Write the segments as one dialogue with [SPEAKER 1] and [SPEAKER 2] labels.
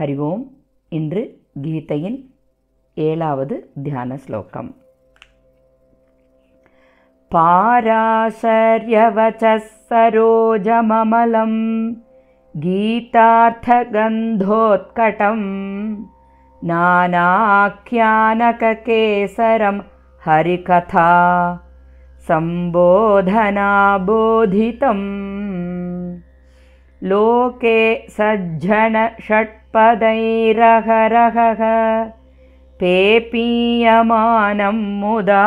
[SPEAKER 1] ஹரி ஓம் இன்று கீதையின் ஏழாவது தியான ஸ்லோகம் पाराशर्यवचः सरोजममलं गीतार्थगन्धोत्कटं नानाख्यानककेसरं हरिकथा सम्बोधनाबोधितम् लोके सज्जनषट्पदैरहरहः पेपीयमानं मुदा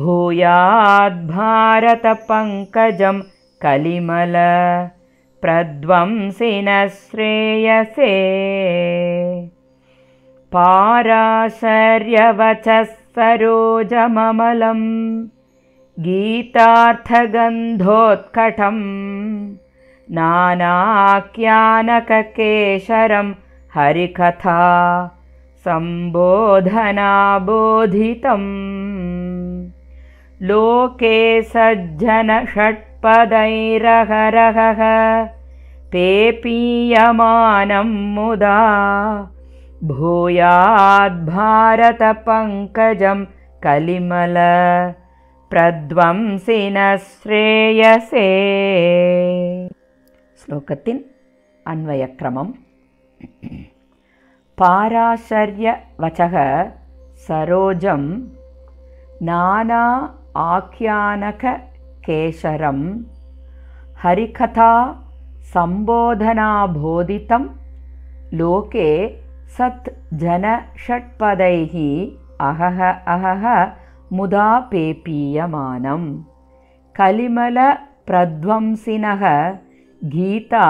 [SPEAKER 1] भूयाद्भारतपङ्कजं कलिमल प्रध्वंसिनः श्रेयसे पाराशर्यवचः सरोजममलं गीतार्थगन्धोत्कटं नानाख्यानककेशरं हरिकथा सम्बोधनाबोधितम्। लोके सज्जनषट्पदैरहरहः पेपीयमानं मुदा भूयाद्भारतपङ्कजं कलिमल प्रध्वंसिनः श्रेयसे श्लोकतिन् अन्वयक्रमं पाराश्चर्यवचः सरोजं नाना आख्यानखकेशरं हरिकथासम्बोधनाबोधितं लोके सत् जनषट्पदैः अहह अहः मुदा पेपीयमानं कलिमलप्रध्वंसिनः गीता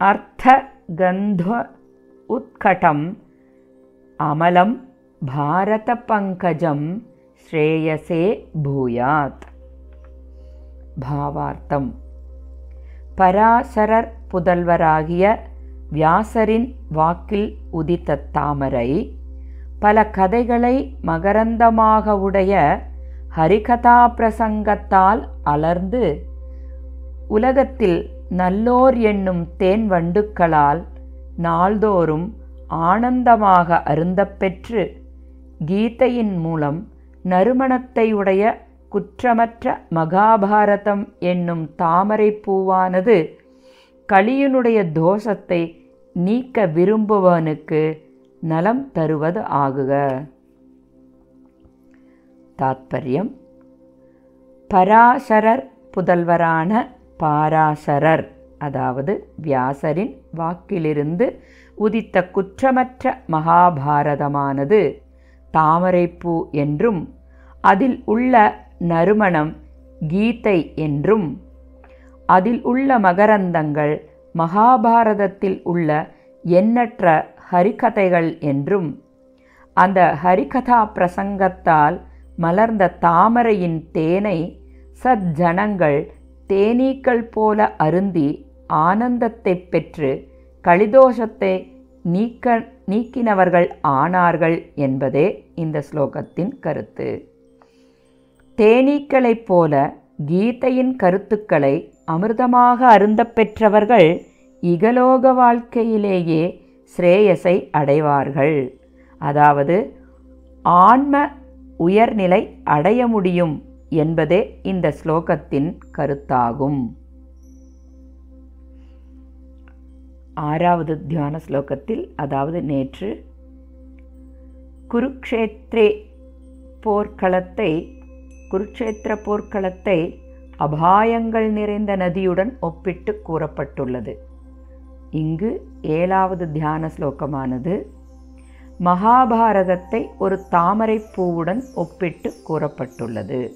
[SPEAKER 1] अर्थगन्ध उत्कटम् अमलं भारतपङ्कजं ஸ்ரேயசே பூயாத் பாவார்த்தம் பராசரர் புதல்வராகிய வியாசரின் வாக்கில் உதித்த தாமரை பல கதைகளை மகரந்தமாக உடைய ஹரிகதா பிரசங்கத்தால் அலர்ந்து உலகத்தில் நல்லோர் என்னும் தேன் வண்டுக்களால் நாள்தோறும் ஆனந்தமாக அருந்தப்பெற்று கீதையின் மூலம் நறுமணத்தை உடைய குற்றமற்ற மகாபாரதம் என்னும் தாமரை பூவானது களியினுடைய தோஷத்தை நீக்க விரும்புவனுக்கு நலம் தருவது ஆகுக. தாத்பரியம். பராசரர் புதல்வரான பாராசரர். அதாவது வியாசரின் வாக்கிலிருந்து உதித்த குற்றமற்ற மகாபாரதமானது. தாமரைப்பூ என்றும் அதில் உள்ள நறுமணம் கீதை என்றும் அதில் உள்ள மகரந்தங்கள் மகாபாரதத்தில் உள்ள எண்ணற்ற ஹரிகதைகள் என்றும் அந்த ஹரிகதா பிரசங்கத்தால் மலர்ந்த தாமரையின் தேனை சஜ்ஜனங்கள் தேனீக்கள் போல அருந்தி ஆனந்தத்தை பெற்று கலிதோஷத்தை நீக்க நீக்கினவர்கள் ஆனார்கள் என்பதே இந்த ஸ்லோகத்தின் கருத்து. தேனீக்களைப் போல கீதையின் கருத்துக்களை அமிர்தமாக அருந்த பெற்றவர்கள் இகலோக வாழ்க்கையிலேயே ஸ்ரேயஸை அடைவார்கள். அதாவது ஆன்ம உயர்நிலை அடைய முடியும் என்பதே இந்த ஸ்லோகத்தின் கருத்தாகும். ஆறாவது தியான ஸ்லோகத்தில் அதாவது நேற்று குருக்ஷேத்ரே போர்க்களத்தை குருக்ஷேத்திர போர்க்களத்தை அபாயங்கள் நிறைந்த நதியுடன் ஒப்பிட்டு கூறப்பட்டுள்ளது. இங்கு ஏழாவது தியான ஸ்லோகமானது மகாபாரதத்தை ஒரு தாமரை பூவுடன் ஒப்பிட்டு கூறப்பட்டுள்ளது.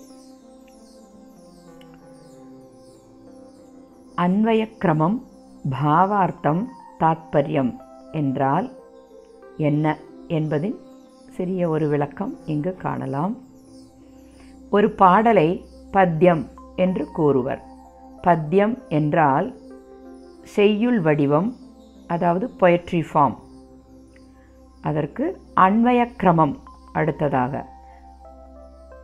[SPEAKER 1] அன்வயக்கிரமம் பாவார்த்தம் தாத்பரியம் என்றால் என்ன என்பதின் சிறிய ஒரு விளக்கம் இங்கு காணலாம். ஒரு பாடலை பத்யம் என்று கூறுவர். பத்யம் என்றால் செய்யுள் வடிவம் அதாவது பொயட்ரி ஃபார்ம் அதற்கு அன்வயக்கிரமம் அடுத்ததாக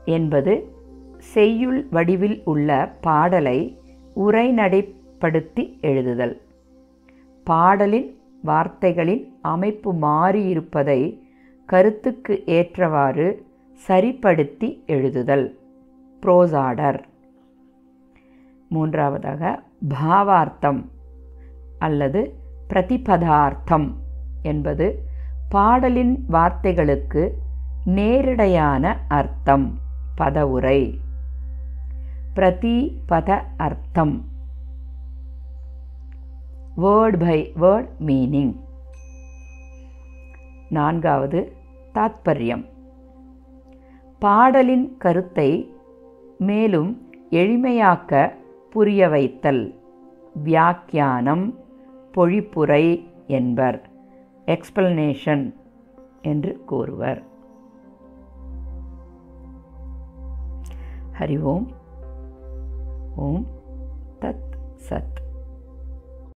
[SPEAKER 1] என்பது செய்யுள் வடிவில் உள்ள பாடலை உரைநடை படுத்தி எழுதுதல். பாடலின் வார்த்தைகளின் அமைப்பு மாறியிருப்பதை கருத்துக்கு ஏற்றவாறு சரிப்படுத்தி எழுதுதல். ப்ரோசாடர் மூன்றாவதாக பாவார்த்தம் அல்லது பிரதிபதார்த்தம் என்பது பாடலின் வார்த்தைகளுக்கு நேரிடையான அர்த்தம் பதவுரை. பிரதிபத அர்த்தம். வேர்ட் பை வேர்ட் மீனிங் நான்காவது தாத்பரியம். பாடலின் கருத்தை மேலும் எளிமையாக்க புரிய வைத்தல். வியாக்கியானம் பொழிப்புரை என்பர். எக்ஸ்பிளனேஷன் என்று கூறுவர். ஹரி ஓம். ஓம் தத் சத்.